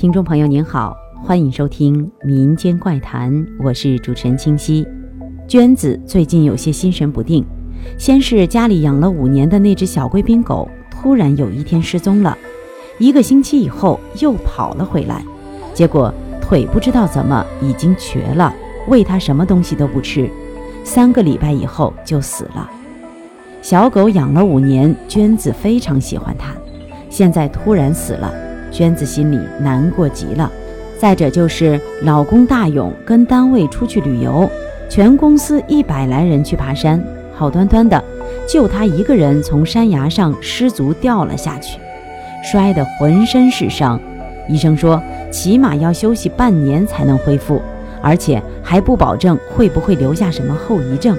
听众朋友您好，欢迎收听《民间怪谈》，我是主持人清溪。娟子最近有些心神不定，先是家里养了五年的那只小贵宾狗突然有一天失踪了，一个星期以后又跑了回来，结果腿不知道怎么已经瘸了，喂它什么东西都不吃，三个礼拜以后就死了。小狗养了五年，娟子非常喜欢它，现在突然死了，娟子心里难过极了。再者就是老公大勇跟单位出去旅游，全公司一百来人去爬山，好端端的就他一个人从山崖上失足掉了下去，摔得浑身是伤。医生说起码要休息半年才能恢复，而且还不保证会不会留下什么后遗症。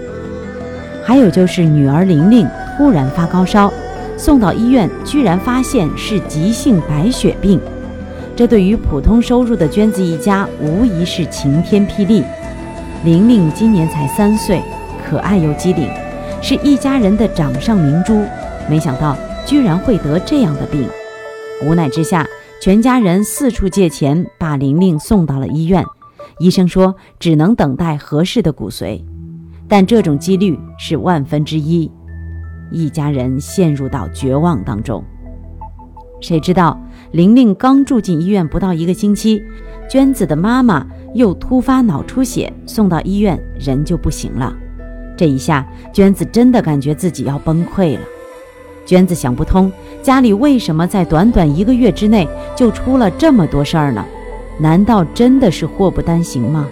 还有就是女儿玲玲突然发高烧，送到医院居然发现是急性白血病，这对于普通收入的娟子一家无疑是晴天霹雳。玲玲今年才三岁，可爱又机灵，是一家人的掌上明珠，没想到居然会得这样的病。无奈之下，全家人四处借钱把玲玲送到了医院，医生说只能等待合适的骨髓。但这种几率是万分之一，一家人陷入到绝望当中。谁知道玲玲刚住进医院不到一个星期，娟子的妈妈又突发脑出血，送到医院人就不行了。这一下，娟子真的感觉自己要崩溃了。娟子想不通，家里为什么在短短一个月之内就出了这么多事儿呢？难道真的是祸不单行吗？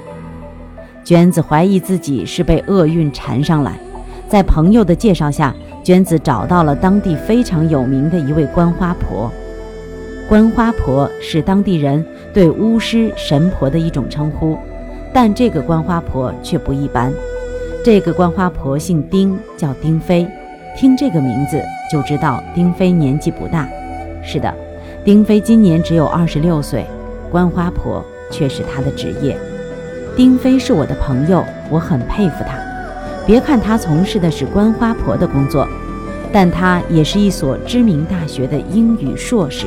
娟子怀疑自己是被厄运缠上来，在朋友的介绍下，娟子找到了当地非常有名的一位观花婆。观花婆是当地人对巫师神婆的一种称呼，但这个观花婆却不一般。这个观花婆姓丁，叫丁飞。听这个名字就知道丁飞年纪不大。是的，丁飞今年只有二十六岁，观花婆却是他的职业。丁飞是我的朋友，我很佩服他。别看他从事的是观花婆的工作，但他也是一所知名大学的英语硕士。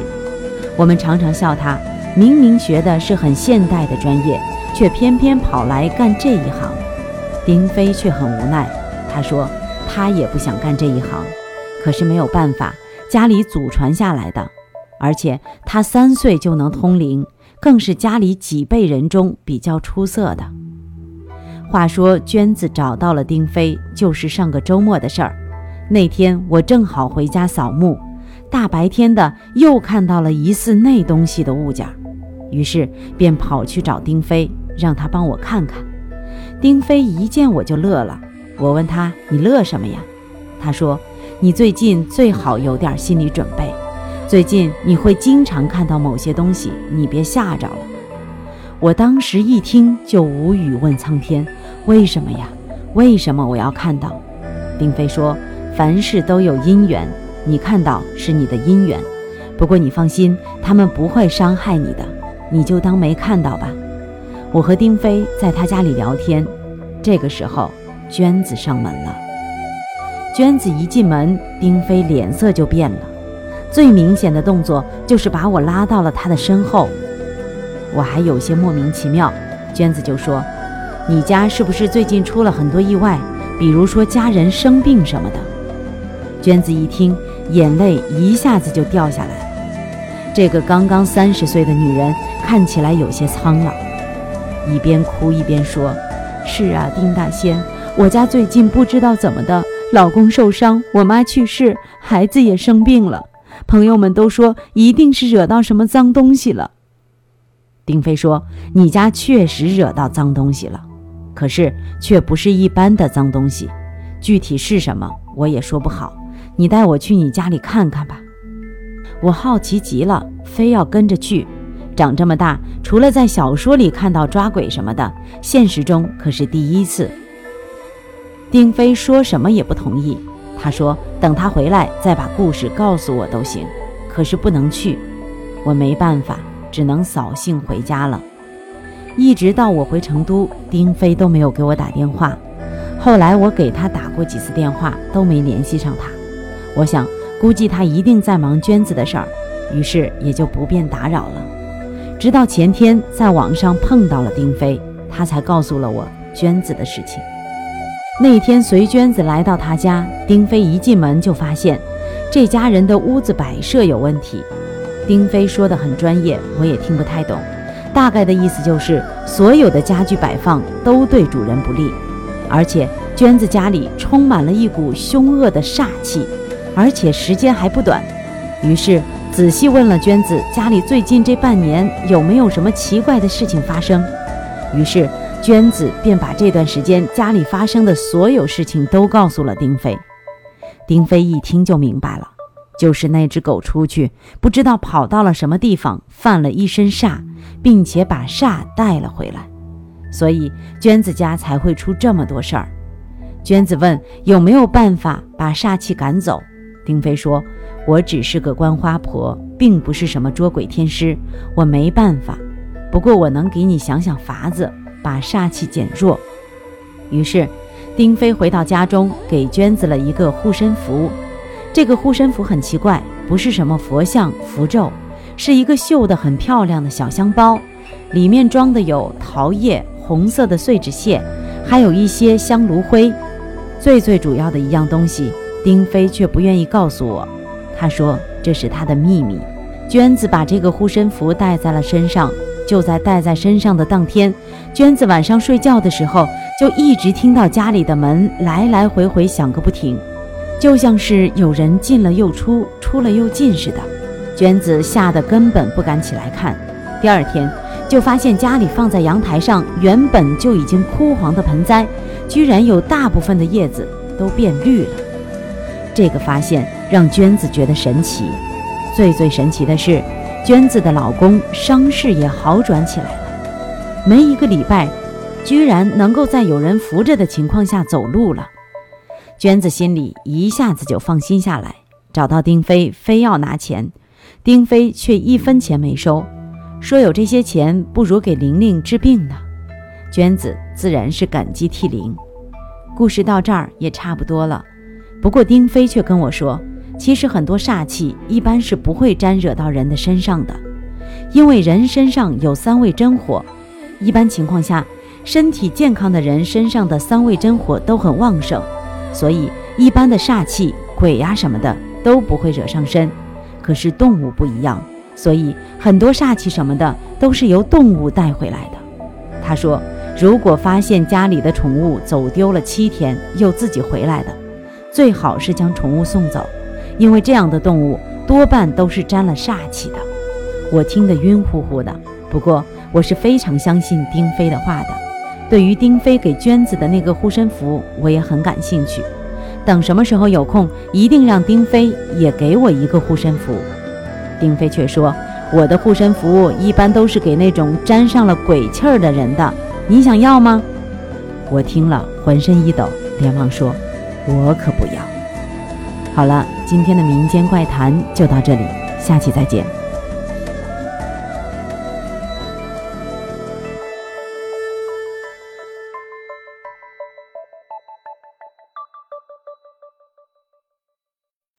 我们常常笑他，明明学的是很现代的专业，却偏偏跑来干这一行。丁飞却很无奈，他说他也不想干这一行，可是没有办法，家里祖传下来的，而且他三岁就能通灵。更是家里几辈人中比较出色的。话说，娟子找到了丁飞，就是上个周末的事儿。那天我正好回家扫墓，大白天的又看到了疑似那东西的物件，于是便跑去找丁飞，让他帮我看看。丁飞一见我就乐了，我问他：“你乐什么呀？”他说：“你最近最好有点心理准备。”最近你会经常看到某些东西，你别吓着了。我当时一听就无语，问苍天：为什么呀？为什么我要看到？丁飞说：凡事都有因缘，你看到是你的因缘。不过你放心，他们不会伤害你的，你就当没看到吧。我和丁飞在他家里聊天，这个时候娟子上门了。娟子一进门，丁飞脸色就变了。最明显的动作就是把我拉到了他的身后，我还有些莫名其妙。娟子就说：“你家是不是最近出了很多意外？比如说家人生病什么的？”娟子一听，眼泪一下子就掉下来。这个刚刚三十岁的女人看起来有些苍老，一边哭一边说：“是啊，丁大仙，我家最近不知道怎么的，老公受伤，我妈去世，孩子也生病了。”朋友们都说一定是惹到什么脏东西了。丁飞说：“你家确实惹到脏东西了，可是却不是一般的脏东西，具体是什么我也说不好。你带我去你家里看看吧。”我好奇极了，非要跟着去。长这么大，除了在小说里看到抓鬼什么的，现实中可是第一次。丁飞说什么也不同意。他说：“等他回来再把故事告诉我都行，可是不能去。”我没办法，只能扫兴回家了。一直到我回成都，丁飞都没有给我打电话。后来我给他打过几次电话，都没联系上他。我想，估计他一定在忙娟子的事儿，于是也就不便打扰了。直到前天在网上碰到了丁飞，他才告诉了我娟子的事情。那天随娟子来到他家，丁飞一进门就发现这家人的屋子摆设有问题。丁飞说的很专业，我也听不太懂，大概的意思就是所有的家具摆放都对主人不利，而且娟子家里充满了一股凶恶的煞气，而且时间还不短。于是仔细问了娟子家里最近这半年有没有什么奇怪的事情发生，于是娟子便把这段时间家里发生的所有事情都告诉了丁飞。丁飞一听就明白了。就是那只狗出去，不知道跑到了什么地方，犯了一身煞，并且把煞带了回来，所以娟子家才会出这么多事儿。娟子问有没有办法把煞气赶走，丁飞说：“我只是个观花婆，并不是什么捉鬼天师，我没办法。不过我能给你想想法子，把煞气减弱。”于是，丁飞回到家中，给娟子了一个护身符。这个护身符很奇怪，不是什么佛像符咒，是一个绣得很漂亮的小香包，里面装的有桃叶、红色的碎纸屑，还有一些香炉灰。最最主要的一样东西，丁飞却不愿意告诉我，他说这是他的秘密。娟子把这个护身符带在了身上，就在带在身上的当天，娟子晚上睡觉的时候，就一直听到家里的门来来回回响个不停。就像是有人进了又出，出了又进似的，娟子吓得根本不敢起来看。第二天就发现家里放在阳台上原本就已经枯黄的盆栽，居然有大部分的叶子都变绿了。这个发现让娟子觉得神奇。最最神奇的是，娟子的老公伤势也好转起来了，没一个礼拜，居然能够在有人扶着的情况下走路了。娟子心里一下子就放心下来，找到丁飞，非要拿钱，丁飞却一分钱没收，说有这些钱不如给玲玲治病呢。娟子自然是感激涕零。故事到这儿也差不多了，不过丁飞却跟我说，其实很多煞气一般是不会沾惹到人的身上的，因为人身上有三味真火，一般情况下，身体健康的人身上的三味真火都很旺盛。所以，一般的煞气、鬼呀什么的都不会惹上身。可是动物不一样，所以很多煞气什么的都是由动物带回来的。他说，如果发现家里的宠物走丢了七天又自己回来的，最好是将宠物送走，因为这样的动物多半都是沾了煞气的。我听得晕乎乎的，不过我是非常相信丁飞的话的。对于丁飞给娟子的那个护身符，我也很感兴趣。等什么时候有空，一定让丁飞也给我一个护身符。丁飞却说：“我的护身符一般都是给那种沾上了鬼气儿的人的，你想要吗？”我听了浑身一抖，连忙说：“我可不要。”好了，今天的民间怪谈就到这里，下期再见。